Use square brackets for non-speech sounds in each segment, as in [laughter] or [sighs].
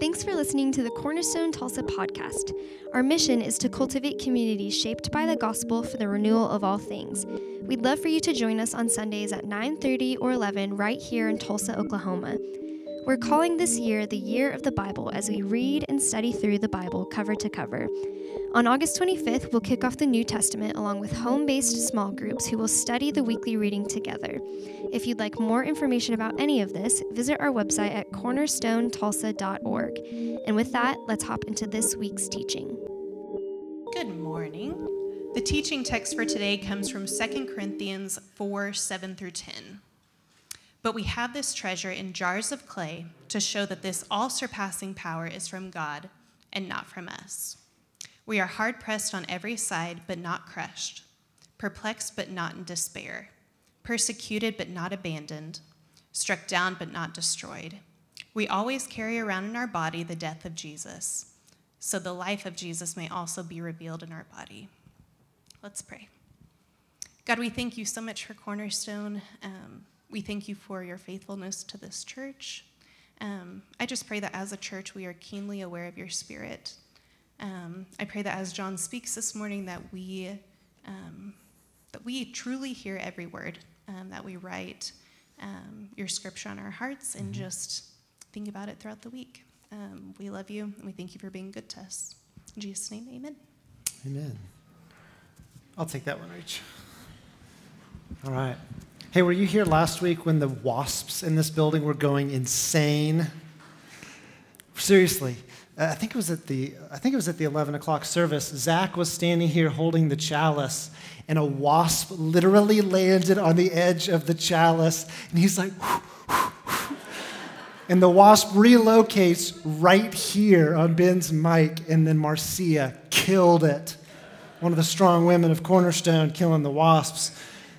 Thanks for listening to the Cornerstone Tulsa podcast. Our mission is to cultivate communities shaped by the gospel for the renewal of all things. We'd love for you to join us on Sundays at 9:30 or 11 right here in Tulsa, Oklahoma. We're calling this year the Year of the Bible as we read and study through the Bible cover to cover. On August 25th, we'll kick off the New Testament along with home based small groups who will study the weekly reading together. If you'd like more information about any of this, visit our website at cornerstonetulsa.org. And with that, let's hop into this week's teaching. Good morning. The teaching text for today comes from 2 Corinthians 4 7 through 10. But we have this treasure in jars of clay to show that this all surpassing power is from God and not from us. We are hard pressed on every side, but not crushed, perplexed, but not in despair, persecuted, but not abandoned, struck down, but not destroyed. We always carry around in our body the death of Jesus, so the life of Jesus may also be revealed in our body. Let's pray. God, we thank you so much for Cornerstone. Um, we thank you for your faithfulness to this church. Um, I just pray that as a church, we are keenly aware of your spirit. Um, I pray that as John speaks this morning, that we um, that we truly hear every word, um, that we write um, your scripture on our hearts, and mm-hmm. just think about it throughout the week. Um, we love you, and we thank you for being good to us. In Jesus' name, Amen. Amen. I'll take that one, Rich. All right. Hey, were you here last week when the wasps in this building were going insane? Seriously, uh, I think it was at the I think it was at the 11 o'clock service. Zach was standing here holding the chalice, and a wasp literally landed on the edge of the chalice, and he's like. and the wasp relocates right here on Ben's mic, and then Marcia killed it. One of the strong women of Cornerstone killing the wasps.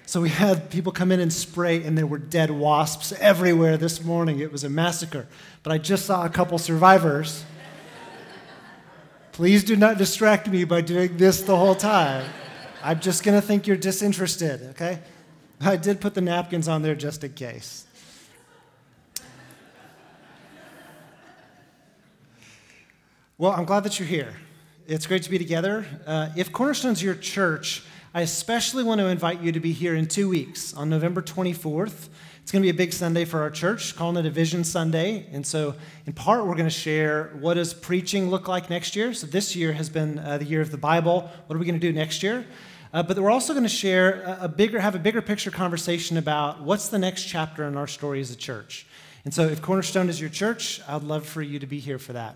So we had people come in and spray, and there were dead wasps everywhere this morning. It was a massacre. But I just saw a couple survivors. Please do not distract me by doing this the whole time. I'm just going to think you're disinterested, okay? I did put the napkins on there just in case. Well, I'm glad that you're here. It's great to be together. Uh, if Cornerstone's your church, I especially want to invite you to be here in two weeks on November 24th. It's going to be a big Sunday for our church, calling it a Vision Sunday. And so, in part, we're going to share what does preaching look like next year. So, this year has been uh, the year of the Bible. What are we going to do next year? Uh, but we're also going to share a, bigger, have a bigger picture conversation about what's the next chapter in our story as a church. And so, if Cornerstone is your church, I'd love for you to be here for that.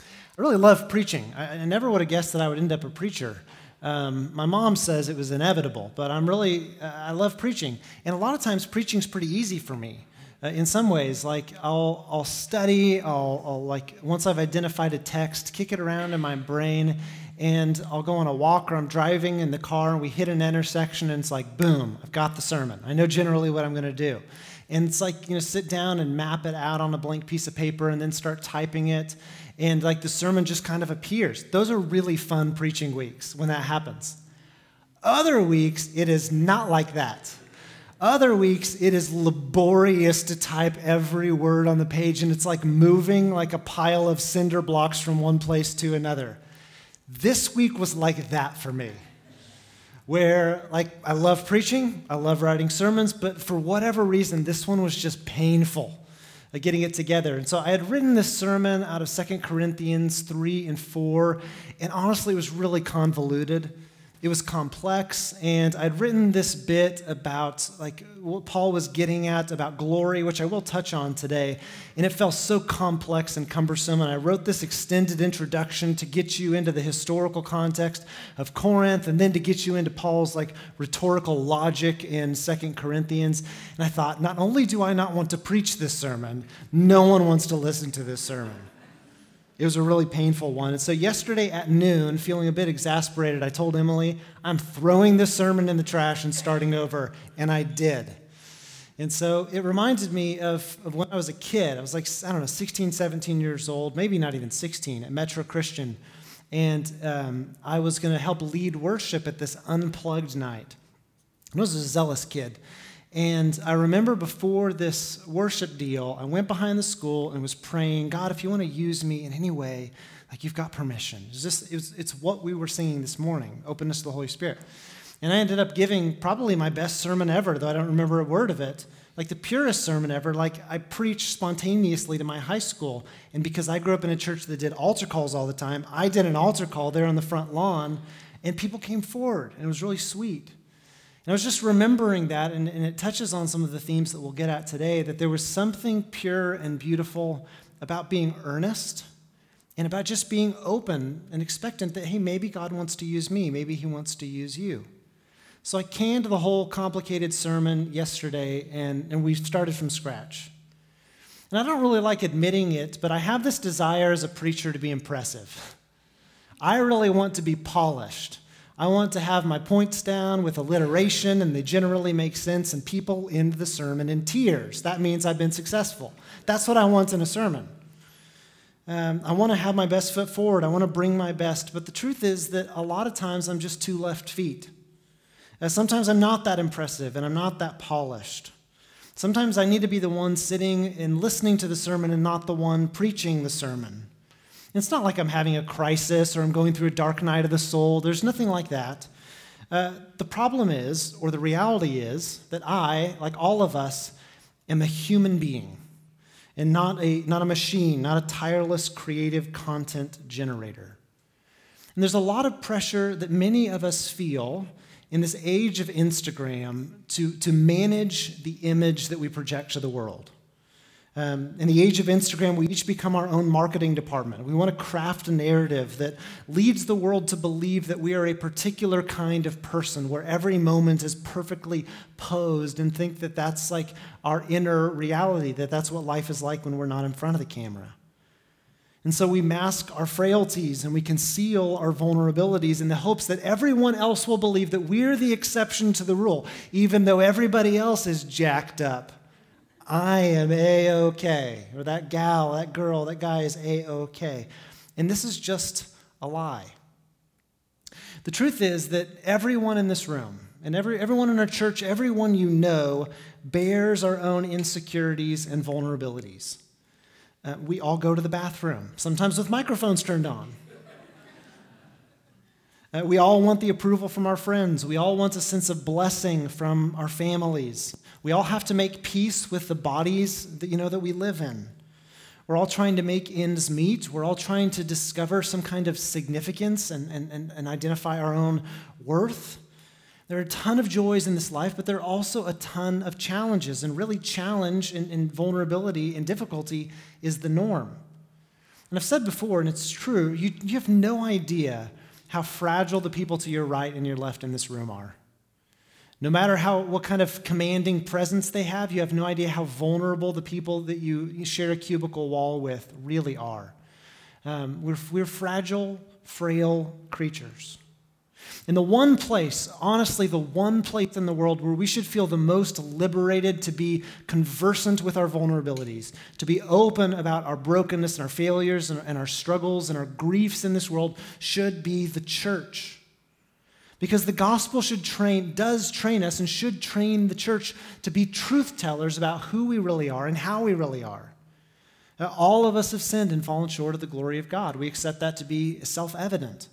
I really love preaching. I, I never would have guessed that I would end up a preacher. Um, my mom says it was inevitable, but I'm really, uh, I love preaching. And a lot of times, preaching's pretty easy for me. Uh, in some ways, like I'll, I'll study, I'll, I'll, like, once I've identified a text, kick it around in my brain, and I'll go on a walk or I'm driving in the car and we hit an intersection and it's like, boom, I've got the sermon. I know generally what I'm going to do. And it's like, you know, sit down and map it out on a blank piece of paper and then start typing it and like the sermon just kind of appears. Those are really fun preaching weeks when that happens. Other weeks, it is not like that. Other weeks, it is laborious to type every word on the page, and it's like moving like a pile of cinder blocks from one place to another. This week was like that for me, where like I love preaching, I love writing sermons, but for whatever reason, this one was just painful getting it together. And so I had written this sermon out of Second Corinthians 3 and 4, and honestly, it was really convoluted. It was complex, and I'd written this bit about like what Paul was getting at about glory, which I will touch on today, and it felt so complex and cumbersome. And I wrote this extended introduction to get you into the historical context of Corinth, and then to get you into Paul's like rhetorical logic in Second Corinthians. And I thought, not only do I not want to preach this sermon, no one wants to listen to this sermon. It was a really painful one. And so, yesterday at noon, feeling a bit exasperated, I told Emily, I'm throwing this sermon in the trash and starting over. And I did. And so, it reminded me of, of when I was a kid. I was like, I don't know, 16, 17 years old, maybe not even 16, at Metro Christian. And um, I was going to help lead worship at this unplugged night. I was a zealous kid. And I remember before this worship deal, I went behind the school and was praying, God, if you want to use me in any way, like you've got permission. It's, just, it was, it's what we were singing this morning openness to the Holy Spirit. And I ended up giving probably my best sermon ever, though I don't remember a word of it. Like the purest sermon ever. Like I preached spontaneously to my high school. And because I grew up in a church that did altar calls all the time, I did an altar call there on the front lawn, and people came forward, and it was really sweet. And I was just remembering that, and, and it touches on some of the themes that we'll get at today that there was something pure and beautiful about being earnest and about just being open and expectant that, hey, maybe God wants to use me, maybe He wants to use you. So I canned the whole complicated sermon yesterday, and, and we started from scratch. And I don't really like admitting it, but I have this desire as a preacher to be impressive. I really want to be polished. I want to have my points down with alliteration and they generally make sense, and people end the sermon in tears. That means I've been successful. That's what I want in a sermon. Um, I want to have my best foot forward. I want to bring my best. But the truth is that a lot of times I'm just two left feet. Uh, sometimes I'm not that impressive and I'm not that polished. Sometimes I need to be the one sitting and listening to the sermon and not the one preaching the sermon. It's not like I'm having a crisis or I'm going through a dark night of the soul. There's nothing like that. Uh, the problem is, or the reality is, that I, like all of us, am a human being and not a, not a machine, not a tireless creative content generator. And there's a lot of pressure that many of us feel in this age of Instagram to, to manage the image that we project to the world. Um, in the age of Instagram, we each become our own marketing department. We want to craft a narrative that leads the world to believe that we are a particular kind of person where every moment is perfectly posed and think that that's like our inner reality, that that's what life is like when we're not in front of the camera. And so we mask our frailties and we conceal our vulnerabilities in the hopes that everyone else will believe that we're the exception to the rule, even though everybody else is jacked up. I am A OK. Or that gal, that girl, that guy is A OK. And this is just a lie. The truth is that everyone in this room, and every, everyone in our church, everyone you know, bears our own insecurities and vulnerabilities. Uh, we all go to the bathroom, sometimes with microphones turned on. Uh, we all want the approval from our friends. We all want a sense of blessing from our families. We all have to make peace with the bodies that, you know, that we live in. We're all trying to make ends meet. We're all trying to discover some kind of significance and, and, and, and identify our own worth. There are a ton of joys in this life, but there are also a ton of challenges. And really, challenge and, and vulnerability and difficulty is the norm. And I've said before, and it's true, you, you have no idea how fragile the people to your right and your left in this room are. No matter how, what kind of commanding presence they have, you have no idea how vulnerable the people that you share a cubicle wall with really are. Um, we're, we're fragile, frail creatures. And the one place, honestly, the one place in the world where we should feel the most liberated to be conversant with our vulnerabilities, to be open about our brokenness and our failures and, and our struggles and our griefs in this world, should be the church. Because the gospel should train, does train us, and should train the church to be truth tellers about who we really are and how we really are. All of us have sinned and fallen short of the glory of God. We accept that to be self evident.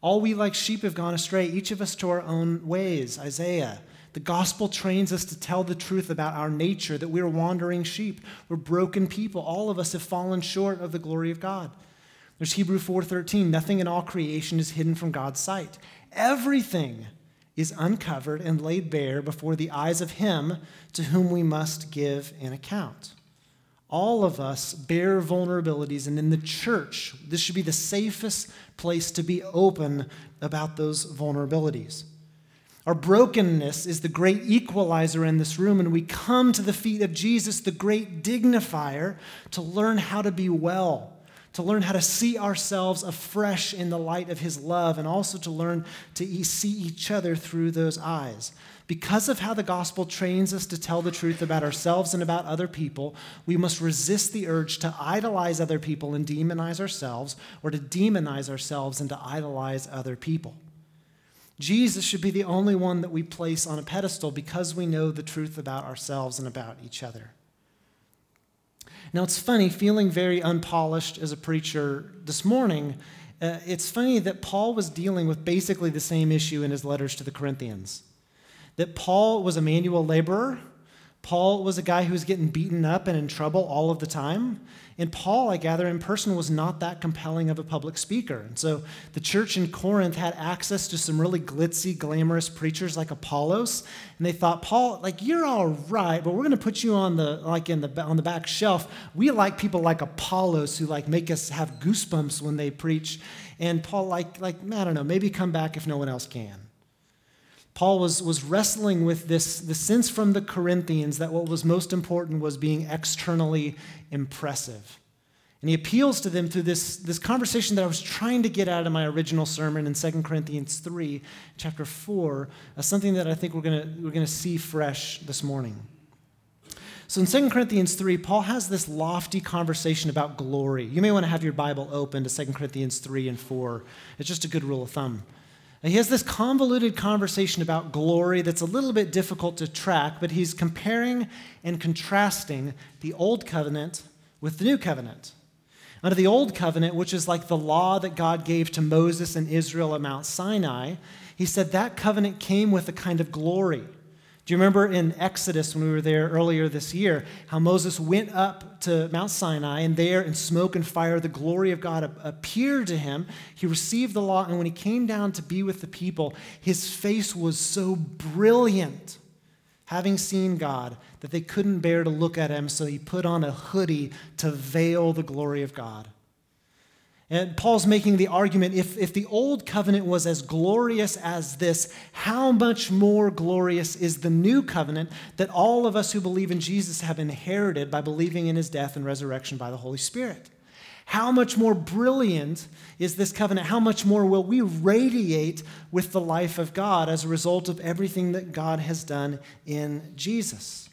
All we like sheep have gone astray, each of us to our own ways. Isaiah. The gospel trains us to tell the truth about our nature, that we're wandering sheep. We're broken people. All of us have fallen short of the glory of God. There's Hebrew 4:13, nothing in all creation is hidden from God's sight. Everything is uncovered and laid bare before the eyes of him to whom we must give an account. All of us bear vulnerabilities, and in the church, this should be the safest place to be open about those vulnerabilities. Our brokenness is the great equalizer in this room, and we come to the feet of Jesus, the great dignifier, to learn how to be well to learn how to see ourselves afresh in the light of His love, and also to learn to see each other through those eyes. Because of how the gospel trains us to tell the truth about ourselves and about other people, we must resist the urge to idolize other people and demonize ourselves, or to demonize ourselves and to idolize other people. Jesus should be the only one that we place on a pedestal because we know the truth about ourselves and about each other. Now, it's funny, feeling very unpolished as a preacher this morning, uh, it's funny that Paul was dealing with basically the same issue in his letters to the Corinthians. That Paul was a manual laborer, Paul was a guy who was getting beaten up and in trouble all of the time. And Paul, I gather, in person was not that compelling of a public speaker. And so the church in Corinth had access to some really glitzy, glamorous preachers like Apollos. And they thought, Paul, like, you're all right, but we're going to put you on the, like, in the, on the back shelf. We like people like Apollos who, like, make us have goosebumps when they preach. And Paul, like, like, I don't know, maybe come back if no one else can. Paul was, was wrestling with this the sense from the Corinthians that what was most important was being externally impressive. And he appeals to them through this, this conversation that I was trying to get out of my original sermon in 2 Corinthians 3, chapter 4, uh, something that I think we're going we're going to see fresh this morning. So in 2 Corinthians 3, Paul has this lofty conversation about glory. You may want to have your Bible open to 2 Corinthians 3 and 4. It's just a good rule of thumb. He has this convoluted conversation about glory that's a little bit difficult to track, but he's comparing and contrasting the old covenant with the new covenant. Under the old covenant, which is like the law that God gave to Moses and Israel at Mount Sinai, he said that covenant came with a kind of glory. Do you remember in Exodus when we were there earlier this year how Moses went up to Mount Sinai and there in smoke and fire the glory of God appeared to him. He received the law, and when he came down to be with the people, his face was so brilliant, having seen God, that they couldn't bear to look at him, so he put on a hoodie to veil the glory of God. And Paul's making the argument if, if the old covenant was as glorious as this, how much more glorious is the new covenant that all of us who believe in Jesus have inherited by believing in his death and resurrection by the Holy Spirit? How much more brilliant is this covenant? How much more will we radiate with the life of God as a result of everything that God has done in Jesus?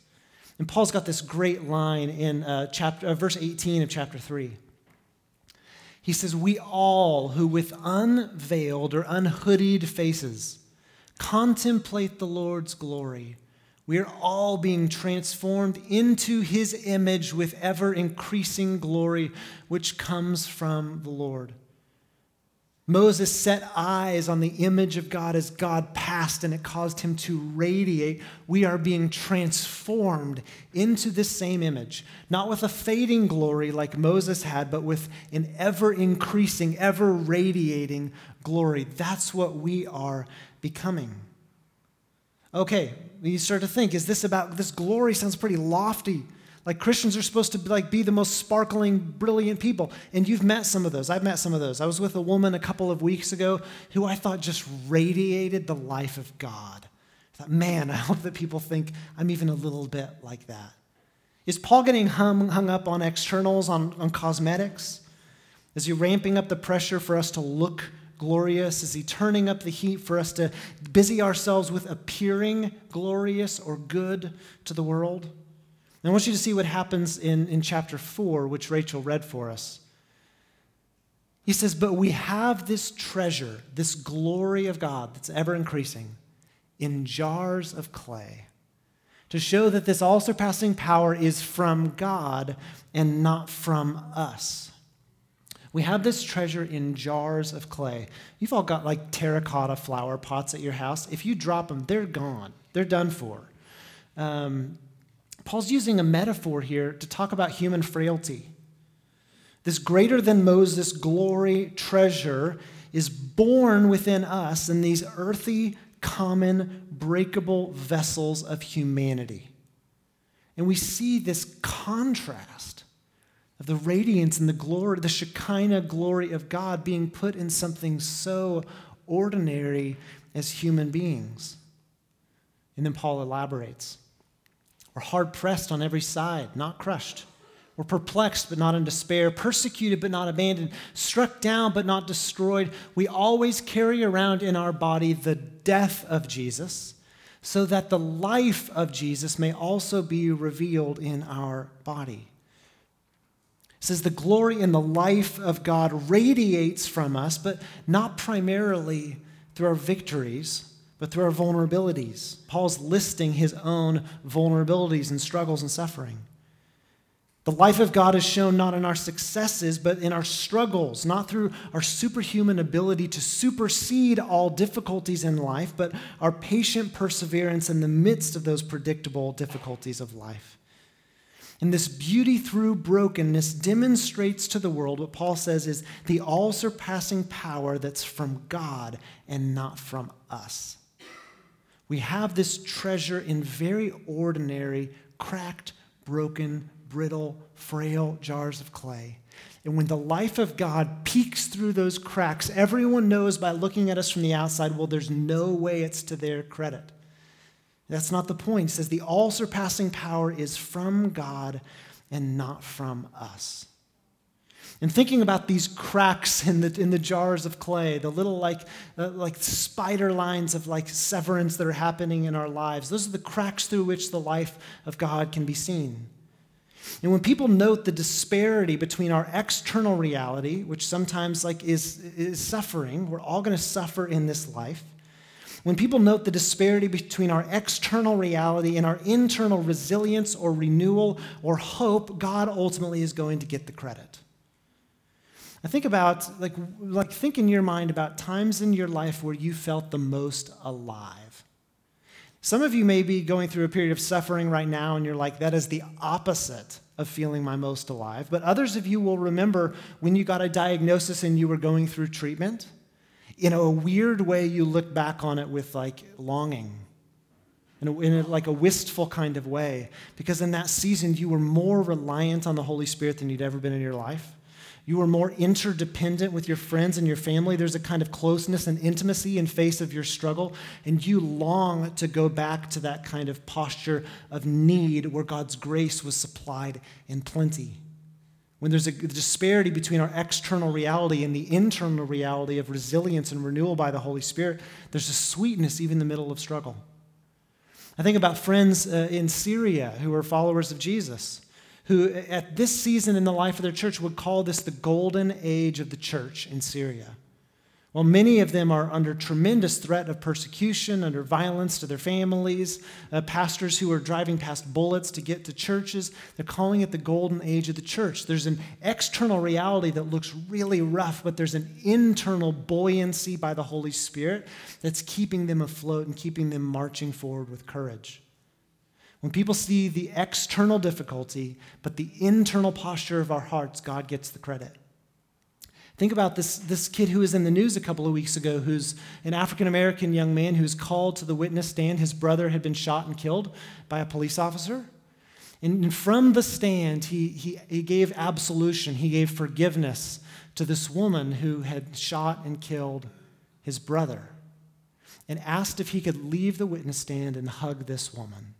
And Paul's got this great line in uh, chapter, uh, verse 18 of chapter 3. He says, We all who with unveiled or unhooded faces contemplate the Lord's glory, we are all being transformed into his image with ever increasing glory, which comes from the Lord. Moses set eyes on the image of God as God passed, and it caused him to radiate. We are being transformed into this same image, not with a fading glory like Moses had, but with an ever increasing, ever radiating glory. That's what we are becoming. Okay, you start to think, is this about this glory? Sounds pretty lofty. Like Christians are supposed to be, like be the most sparkling, brilliant people. And you've met some of those. I've met some of those. I was with a woman a couple of weeks ago who I thought just radiated the life of God. I thought, man, I hope that people think I'm even a little bit like that. Is Paul getting hung, hung up on externals, on, on cosmetics? Is he ramping up the pressure for us to look glorious? Is he turning up the heat for us to busy ourselves with appearing glorious or good to the world? I want you to see what happens in, in chapter 4, which Rachel read for us. He says, But we have this treasure, this glory of God that's ever increasing, in jars of clay, to show that this all surpassing power is from God and not from us. We have this treasure in jars of clay. You've all got like terracotta flower pots at your house. If you drop them, they're gone, they're done for. Um, Paul's using a metaphor here to talk about human frailty. This greater than Moses glory treasure is born within us in these earthy, common, breakable vessels of humanity. And we see this contrast of the radiance and the glory, the Shekinah glory of God being put in something so ordinary as human beings. And then Paul elaborates. We're hard pressed on every side, not crushed. We're perplexed, but not in despair, persecuted, but not abandoned, struck down, but not destroyed. We always carry around in our body the death of Jesus, so that the life of Jesus may also be revealed in our body. It says the glory and the life of God radiates from us, but not primarily through our victories, but through our vulnerabilities. Paul's listing his own vulnerabilities and struggles and suffering. The life of God is shown not in our successes, but in our struggles, not through our superhuman ability to supersede all difficulties in life, but our patient perseverance in the midst of those predictable difficulties of life. And this beauty through brokenness demonstrates to the world what Paul says is the all surpassing power that's from God and not from us. We have this treasure in very ordinary, cracked, broken, brittle, frail jars of clay. And when the life of God peeks through those cracks, everyone knows by looking at us from the outside, well, there's no way it's to their credit. That's not the point. He says the all surpassing power is from God and not from us. And thinking about these cracks in the, in the jars of clay, the little like, uh, like spider lines of like severance that are happening in our lives, those are the cracks through which the life of God can be seen. And when people note the disparity between our external reality, which sometimes like is, is suffering, we're all going to suffer in this life. When people note the disparity between our external reality and our internal resilience or renewal or hope, God ultimately is going to get the credit. I think about, like, like think in your mind about times in your life where you felt the most alive. Some of you may be going through a period of suffering right now, and you're like, that is the opposite of feeling my most alive. But others of you will remember when you got a diagnosis and you were going through treatment. In a weird way, you look back on it with like longing, in, a, in a, like a wistful kind of way, because in that season you were more reliant on the Holy Spirit than you'd ever been in your life. You are more interdependent with your friends and your family. There's a kind of closeness and intimacy in face of your struggle, and you long to go back to that kind of posture of need where God's grace was supplied in plenty. When there's a disparity between our external reality and the internal reality of resilience and renewal by the Holy Spirit, there's a sweetness even in the middle of struggle. I think about friends uh, in Syria who are followers of Jesus who at this season in the life of their church would call this the golden age of the church in Syria. Well, many of them are under tremendous threat of persecution, under violence to their families, uh, pastors who are driving past bullets to get to churches. They're calling it the golden age of the church. There's an external reality that looks really rough, but there's an internal buoyancy by the Holy Spirit that's keeping them afloat and keeping them marching forward with courage. When people see the external difficulty, but the internal posture of our hearts, God gets the credit. Think about this, this kid who was in the news a couple of weeks ago, who's an African American young man who's called to the witness stand. His brother had been shot and killed by a police officer. And from the stand, he, he, he gave absolution, he gave forgiveness to this woman who had shot and killed his brother, and asked if he could leave the witness stand and hug this woman.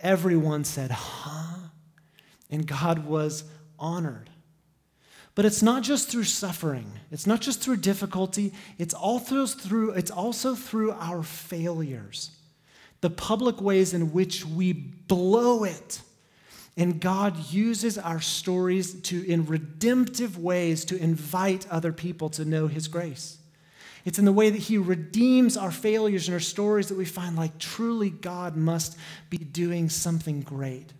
Everyone said, huh? And God was honored. But it's not just through suffering. It's not just through difficulty. It's also through, it's also through our failures. The public ways in which we blow it. And God uses our stories to, in redemptive ways, to invite other people to know His grace. It's in the way that He redeems our failures and our stories that we find like truly God must be doing something great.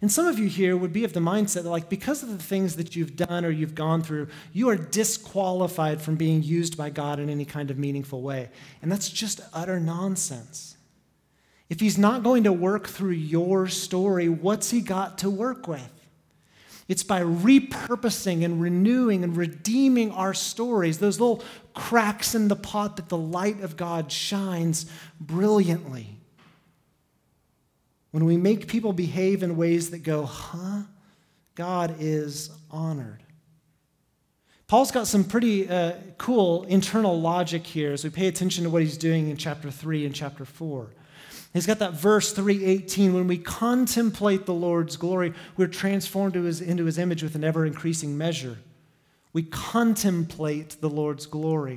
And some of you here would be of the mindset that, like, because of the things that you've done or you've gone through, you are disqualified from being used by God in any kind of meaningful way. And that's just utter nonsense. If He's not going to work through your story, what's He got to work with? It's by repurposing and renewing and redeeming our stories, those little cracks in the pot that the light of God shines brilliantly. When we make people behave in ways that go, huh? God is honored. Paul's got some pretty uh, cool internal logic here as we pay attention to what he's doing in chapter 3 and chapter 4. He's got that verse 318 when we contemplate the Lord's glory, we're transformed into his, into his image with an ever increasing measure. We contemplate the Lord's glory.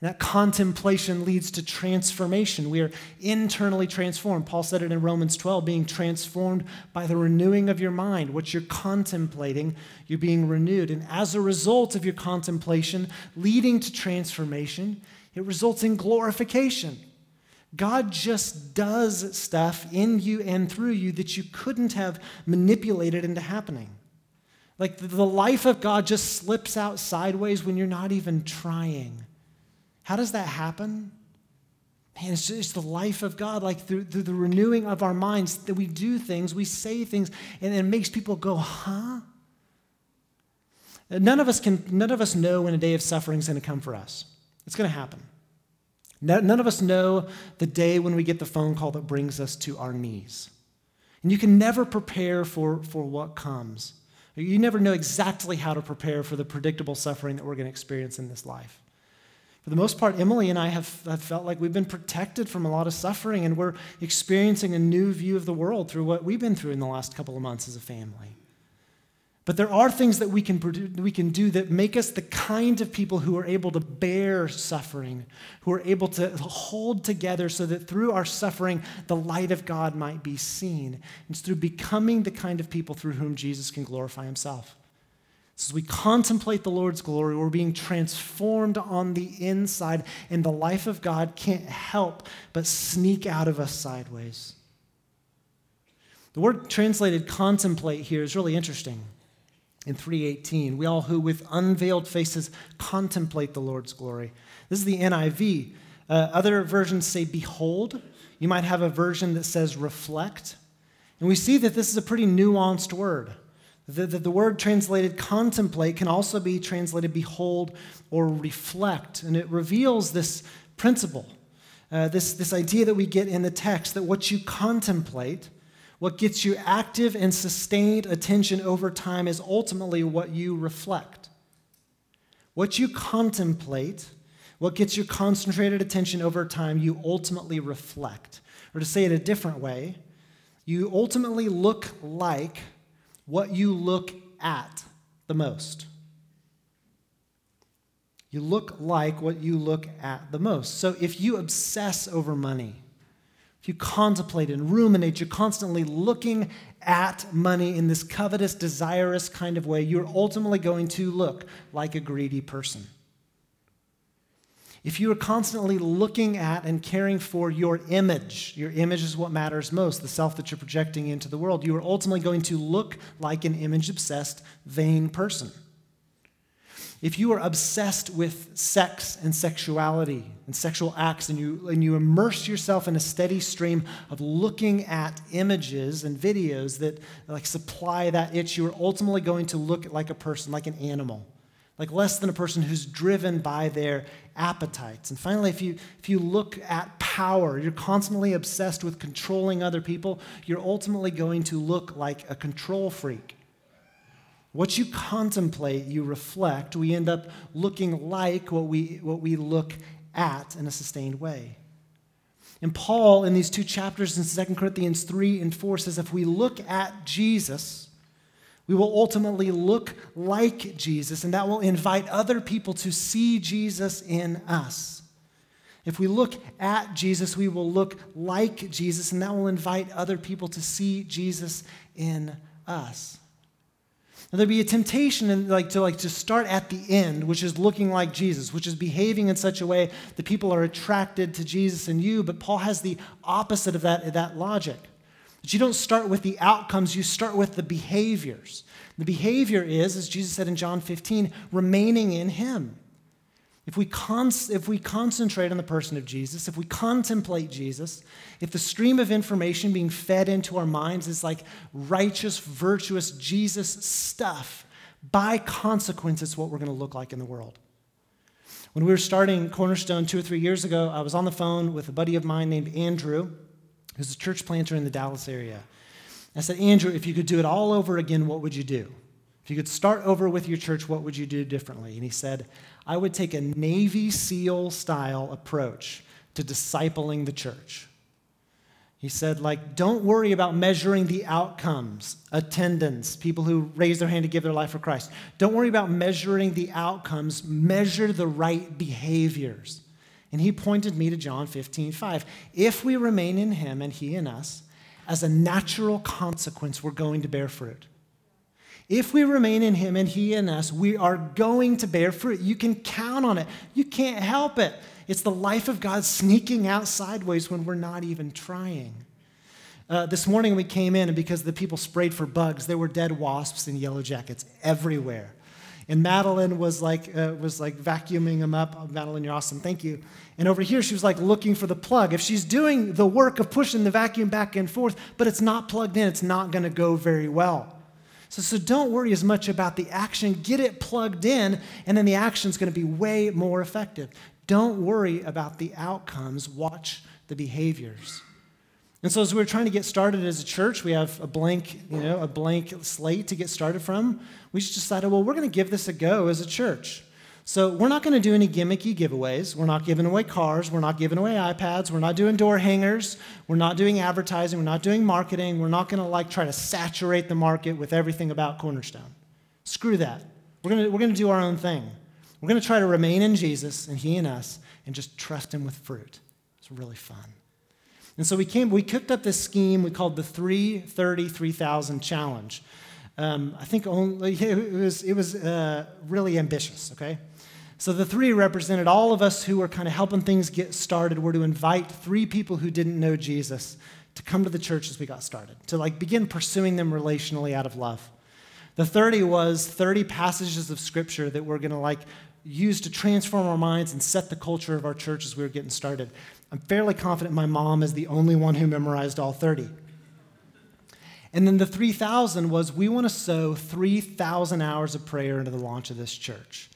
And that contemplation leads to transformation. We are internally transformed. Paul said it in Romans 12 being transformed by the renewing of your mind. What you're contemplating, you're being renewed. And as a result of your contemplation leading to transformation, it results in glorification. God just does stuff in you and through you that you couldn't have manipulated into happening. Like the life of God just slips out sideways when you're not even trying. How does that happen? Man, it's just the life of God, like through, through the renewing of our minds, that we do things, we say things, and it makes people go, huh? None of us can, none of us know when a day of suffering is going to come for us. It's going to happen. None of us know the day when we get the phone call that brings us to our knees. And you can never prepare for, for what comes. You never know exactly how to prepare for the predictable suffering that we're going to experience in this life. For the most part, Emily and I have, have felt like we've been protected from a lot of suffering, and we're experiencing a new view of the world through what we've been through in the last couple of months as a family. But there are things that we can, we can do that make us the kind of people who are able to bear suffering, who are able to hold together so that through our suffering, the light of God might be seen. It's through becoming the kind of people through whom Jesus can glorify himself. So as we contemplate the Lord's glory, we're being transformed on the inside, and the life of God can't help but sneak out of us sideways. The word translated contemplate here is really interesting in 318 we all who with unveiled faces contemplate the lord's glory. This is the niv uh, other versions say behold. You might have a version that says reflect. And we see that this is a pretty nuanced word. The, the, the word translated contemplate can also be translated behold or reflect. And it reveals this principle uh, this, this idea that we get in the text that what you contemplate what gets you active and sustained attention over time is ultimately what you reflect. What you contemplate, what gets your concentrated attention over time, you ultimately reflect. Or to say it a different way, you ultimately look like what you look at the most. You look like what you look at the most. So if you obsess over money, you contemplate and ruminate, you're constantly looking at money in this covetous, desirous kind of way, you're ultimately going to look like a greedy person. If you are constantly looking at and caring for your image, your image is what matters most, the self that you're projecting into the world, you are ultimately going to look like an image obsessed, vain person if you are obsessed with sex and sexuality and sexual acts and you, and you immerse yourself in a steady stream of looking at images and videos that like supply that itch, you are ultimately going to look like a person, like an animal, like less than a person who's driven by their appetites. And finally, if you, if you look at power, you're constantly obsessed with controlling other people, you're ultimately going to look like a control freak. What you contemplate, you reflect. We end up looking like what we, what we look at in a sustained way. And Paul, in these two chapters in 2 Corinthians 3 and 4, says if we look at Jesus, we will ultimately look like Jesus, and that will invite other people to see Jesus in us. If we look at Jesus, we will look like Jesus, and that will invite other people to see Jesus in us. Now, there'd be a temptation like, to, like, to start at the end, which is looking like Jesus, which is behaving in such a way that people are attracted to Jesus and you. But Paul has the opposite of that, that logic. That you don't start with the outcomes, you start with the behaviors. The behavior is, as Jesus said in John 15, remaining in Him. If we, con- if we concentrate on the person of Jesus, if we contemplate Jesus, if the stream of information being fed into our minds is like righteous, virtuous Jesus stuff, by consequence, it's what we're going to look like in the world. When we were starting Cornerstone two or three years ago, I was on the phone with a buddy of mine named Andrew, who's a church planter in the Dallas area. I said, Andrew, if you could do it all over again, what would you do? If you could start over with your church, what would you do differently? And he said, I would take a Navy SEAL style approach to discipling the church. He said, like, don't worry about measuring the outcomes, attendance, people who raise their hand to give their life for Christ. Don't worry about measuring the outcomes, measure the right behaviors. And he pointed me to John 15, 5. If we remain in him and he in us, as a natural consequence, we're going to bear fruit. If we remain in him and he in us, we are going to bear fruit. You can count on it. You can't help it. It's the life of God sneaking out sideways when we're not even trying. Uh, this morning we came in, and because the people sprayed for bugs, there were dead wasps and yellow jackets everywhere. And Madeline was like, uh, was like vacuuming them up. Oh, Madeline, you're awesome. Thank you. And over here, she was like looking for the plug. If she's doing the work of pushing the vacuum back and forth, but it's not plugged in, it's not going to go very well. So, so don't worry as much about the action. Get it plugged in, and then the action is going to be way more effective. Don't worry about the outcomes. Watch the behaviors. And so as we are trying to get started as a church, we have a blank, you know, a blank slate to get started from. We just decided, well, we're going to give this a go as a church. So we're not going to do any gimmicky giveaways. We're not giving away cars. We're not giving away iPads. We're not doing door hangers. We're not doing advertising. We're not doing marketing. We're not going to like try to saturate the market with everything about Cornerstone. Screw that. We're going to, we're going to do our own thing. We're going to try to remain in Jesus and He in us and just trust Him with fruit. It's really fun. And so we came, we cooked up this scheme we called the 330 3000 challenge. Um, I think only, [laughs] it was, it was uh, really ambitious, okay? So the three represented all of us who were kind of helping things get started, were to invite three people who didn't know Jesus to come to the church as we got started, to like begin pursuing them relationally out of love. The 30 was 30 passages of scripture that we're going to like use to transform our minds and set the culture of our church as we were getting started. I'm fairly confident my mom is the only one who memorized all 30. And then the 3,000 was we want to sow 3,000 hours of prayer into the launch of this church.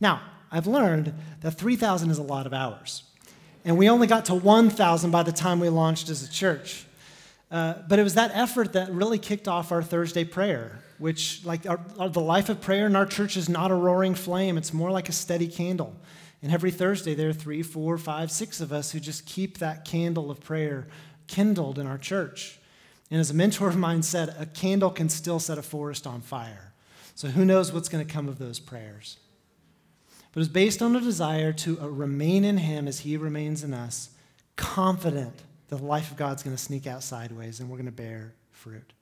Now, I've learned that 3,000 is a lot of hours. And we only got to 1,000 by the time we launched as a church. Uh, but it was that effort that really kicked off our Thursday prayer, which, like our, our, the life of prayer in our church, is not a roaring flame, it's more like a steady candle. And every Thursday, there are three, four, five, six of us who just keep that candle of prayer kindled in our church. And as a mentor of mine said, a candle can still set a forest on fire. So who knows what's going to come of those prayers? But it's based on a desire to uh, remain in Him as He remains in us, confident that the life of God's going to sneak out sideways and we're going to bear fruit.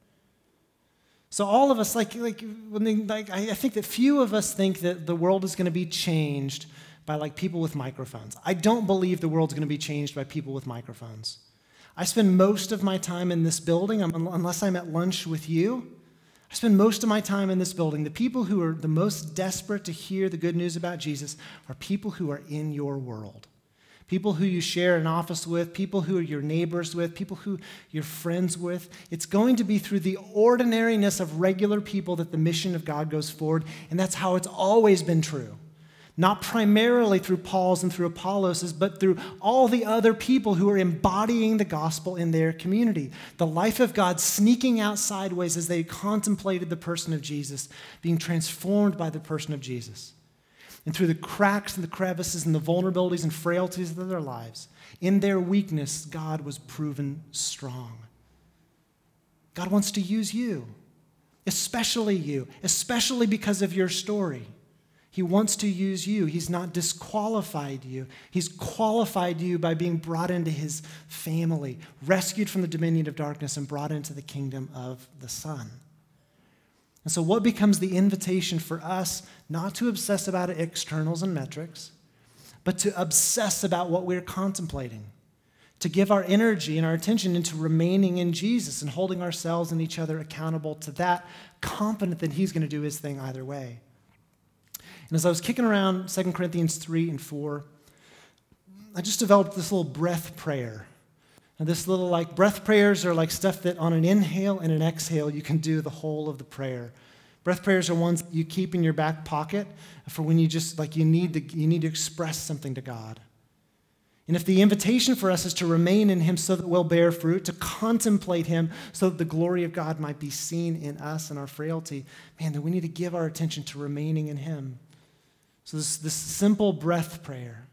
So all of us, like, like, like I think that few of us think that the world is going to be changed by like people with microphones. I don't believe the world's going to be changed by people with microphones. I spend most of my time in this building, unless I'm at lunch with you. I spend most of my time in this building. The people who are the most desperate to hear the good news about Jesus are people who are in your world. People who you share an office with, people who are your neighbors with, people who you're friends with. It's going to be through the ordinariness of regular people that the mission of God goes forward, and that's how it's always been true not primarily through Paul's and through Apollos, but through all the other people who are embodying the gospel in their community. The life of God sneaking out sideways as they contemplated the person of Jesus, being transformed by the person of Jesus. And through the cracks and the crevices and the vulnerabilities and frailties of their lives, in their weakness, God was proven strong. God wants to use you, especially you, especially because of your story. He wants to use you. He's not disqualified you. He's qualified you by being brought into his family, rescued from the dominion of darkness, and brought into the kingdom of the Son. And so, what becomes the invitation for us not to obsess about externals and metrics, but to obsess about what we're contemplating, to give our energy and our attention into remaining in Jesus and holding ourselves and each other accountable to that, confident that He's going to do His thing either way. And as I was kicking around 2 Corinthians 3 and 4, I just developed this little breath prayer. And this little like breath prayers are like stuff that on an inhale and an exhale you can do the whole of the prayer. Breath prayers are ones you keep in your back pocket for when you just like you need to you need to express something to God. And if the invitation for us is to remain in Him so that we'll bear fruit, to contemplate Him so that the glory of God might be seen in us and our frailty, man, then we need to give our attention to remaining in Him. So, this, this simple breath prayer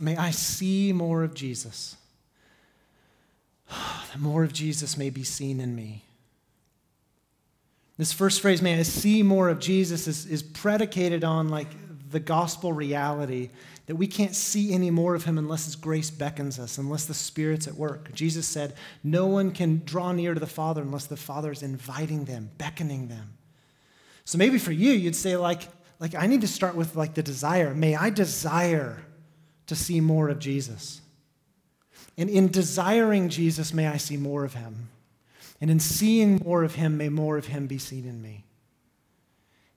may I see more of Jesus. [sighs] that more of Jesus may be seen in me. This first phrase, may I see more of Jesus, is, is predicated on like the gospel reality that we can't see any more of him unless his grace beckons us, unless the Spirit's at work. Jesus said, No one can draw near to the Father unless the Father is inviting them, beckoning them. So maybe for you, you'd say, like, like I need to start with like the desire. May I desire to see more of Jesus. And in desiring Jesus, may I see more of him. And in seeing more of him, may more of him be seen in me.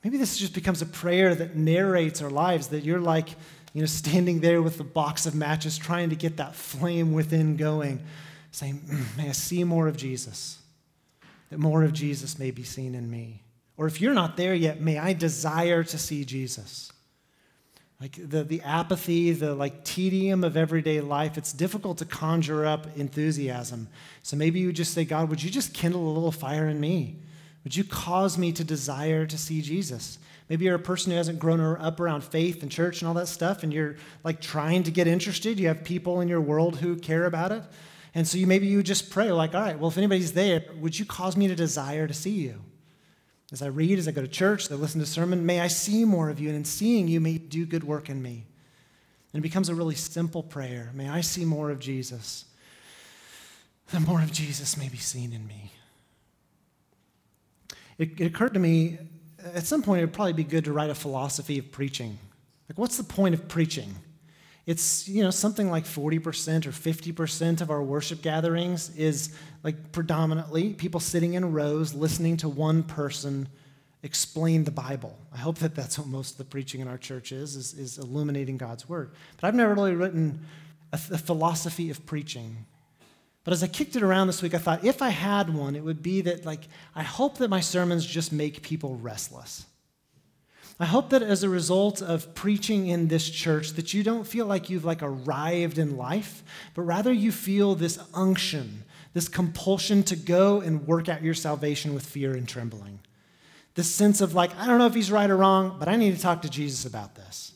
Maybe this just becomes a prayer that narrates our lives, that you're like, you know, standing there with the box of matches trying to get that flame within going, saying, mm, May I see more of Jesus, that more of Jesus may be seen in me. Or if you're not there yet, may I desire to see Jesus. Like the, the apathy, the like tedium of everyday life, it's difficult to conjure up enthusiasm. So maybe you just say, God, would you just kindle a little fire in me? Would you cause me to desire to see Jesus? Maybe you're a person who hasn't grown up around faith and church and all that stuff, and you're like trying to get interested. You have people in your world who care about it. And so you maybe you just pray, like, all right, well, if anybody's there, would you cause me to desire to see you? As I read, as I go to church, as I listen to sermon, may I see more of you, and in seeing you, may do good work in me. And it becomes a really simple prayer. May I see more of Jesus. The more of Jesus may be seen in me. It, it occurred to me at some point it would probably be good to write a philosophy of preaching. Like, what's the point of preaching? It's, you know, something like 40% or 50% of our worship gatherings is like predominantly people sitting in rows listening to one person explain the Bible. I hope that that's what most of the preaching in our church is, is, is illuminating God's word. But I've never really written a, a philosophy of preaching. But as I kicked it around this week, I thought if I had one, it would be that, like, I hope that my sermons just make people restless. I hope that as a result of preaching in this church that you don't feel like you've like arrived in life, but rather you feel this unction, this compulsion to go and work out your salvation with fear and trembling. This sense of like, I don't know if he's right or wrong, but I need to talk to Jesus about this.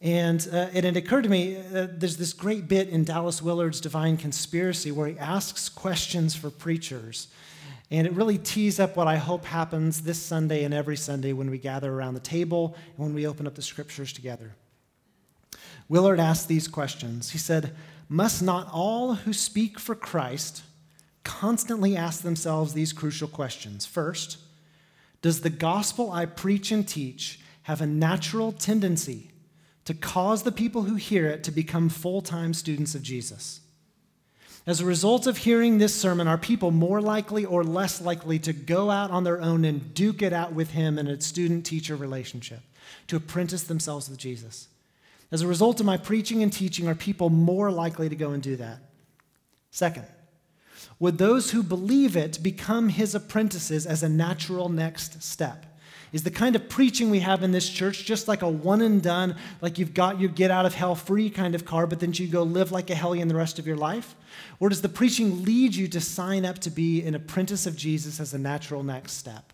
And, uh, and it occurred to me uh, there's this great bit in Dallas Willard's Divine Conspiracy where he asks questions for preachers. And it really tees up what I hope happens this Sunday and every Sunday when we gather around the table and when we open up the scriptures together. Willard asked these questions. He said, Must not all who speak for Christ constantly ask themselves these crucial questions? First, does the gospel I preach and teach have a natural tendency to cause the people who hear it to become full time students of Jesus. As a result of hearing this sermon, are people more likely or less likely to go out on their own and duke it out with Him in a student teacher relationship, to apprentice themselves with Jesus? As a result of my preaching and teaching, are people more likely to go and do that? Second, would those who believe it become His apprentices as a natural next step? Is the kind of preaching we have in this church just like a one and done, like you've got your get out of hell free kind of car, but then you go live like a hellion the rest of your life? Or does the preaching lead you to sign up to be an apprentice of Jesus as a natural next step?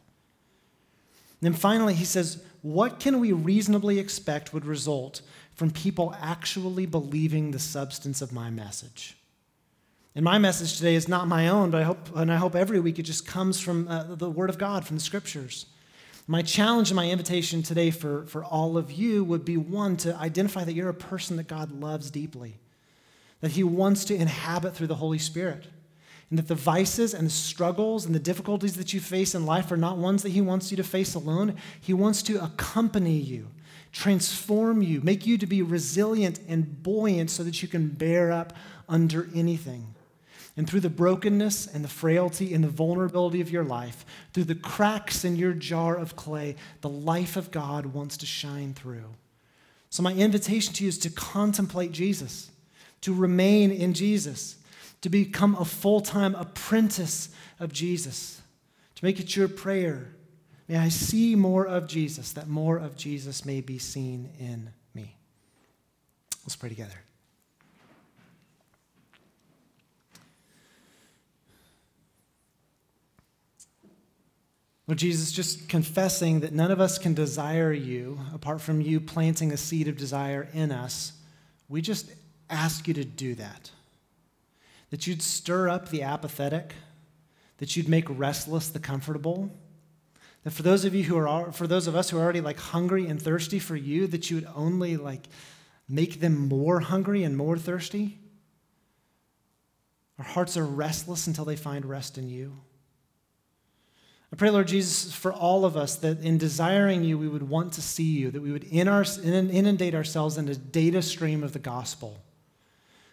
And then finally, he says, What can we reasonably expect would result from people actually believing the substance of my message? And my message today is not my own, but I hope, and I hope every week it just comes from uh, the Word of God, from the Scriptures. My challenge and my invitation today for, for all of you would be one, to identify that you're a person that God loves deeply, that He wants to inhabit through the Holy Spirit, and that the vices and the struggles and the difficulties that you face in life are not ones that He wants you to face alone. He wants to accompany you, transform you, make you to be resilient and buoyant so that you can bear up under anything. And through the brokenness and the frailty and the vulnerability of your life, through the cracks in your jar of clay, the life of God wants to shine through. So, my invitation to you is to contemplate Jesus, to remain in Jesus, to become a full time apprentice of Jesus, to make it your prayer. May I see more of Jesus, that more of Jesus may be seen in me. Let's pray together. Lord Jesus, just confessing that none of us can desire you apart from you planting a seed of desire in us, we just ask you to do that. That you'd stir up the apathetic, that you'd make restless the comfortable. That for those of you who are, for those of us who are already like hungry and thirsty for you, that you would only like make them more hungry and more thirsty. Our hearts are restless until they find rest in you. I pray, Lord Jesus, for all of us that in desiring you, we would want to see you, that we would inundate ourselves in a data stream of the gospel,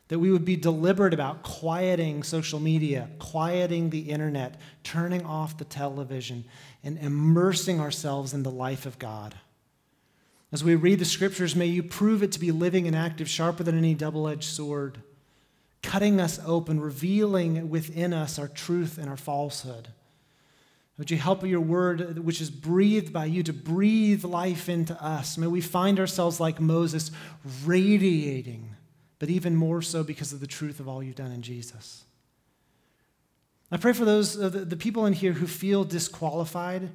that we would be deliberate about quieting social media, quieting the internet, turning off the television, and immersing ourselves in the life of God. As we read the scriptures, may you prove it to be living and active, sharper than any double edged sword, cutting us open, revealing within us our truth and our falsehood. Would you help your word, which is breathed by you, to breathe life into us? May we find ourselves like Moses, radiating, but even more so because of the truth of all you've done in Jesus. I pray for those, uh, the, the people in here who feel disqualified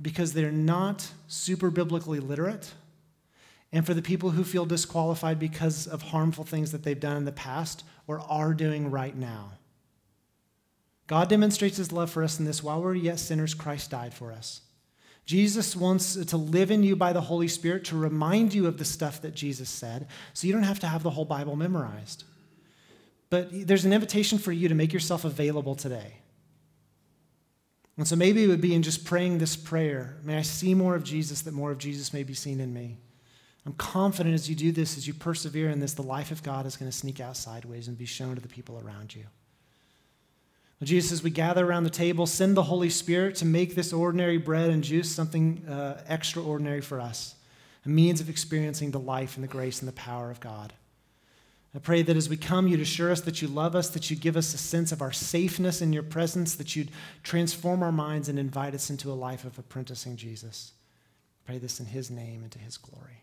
because they're not super biblically literate, and for the people who feel disqualified because of harmful things that they've done in the past or are doing right now. God demonstrates his love for us in this while we're yet sinners, Christ died for us. Jesus wants to live in you by the Holy Spirit to remind you of the stuff that Jesus said, so you don't have to have the whole Bible memorized. But there's an invitation for you to make yourself available today. And so maybe it would be in just praying this prayer May I see more of Jesus, that more of Jesus may be seen in me. I'm confident as you do this, as you persevere in this, the life of God is going to sneak out sideways and be shown to the people around you. Jesus, as we gather around the table, send the Holy Spirit to make this ordinary bread and juice something uh, extraordinary for us, a means of experiencing the life and the grace and the power of God. I pray that as we come, you'd assure us that you love us, that you give us a sense of our safeness in your presence, that you'd transform our minds and invite us into a life of apprenticing Jesus. I pray this in his name and to his glory.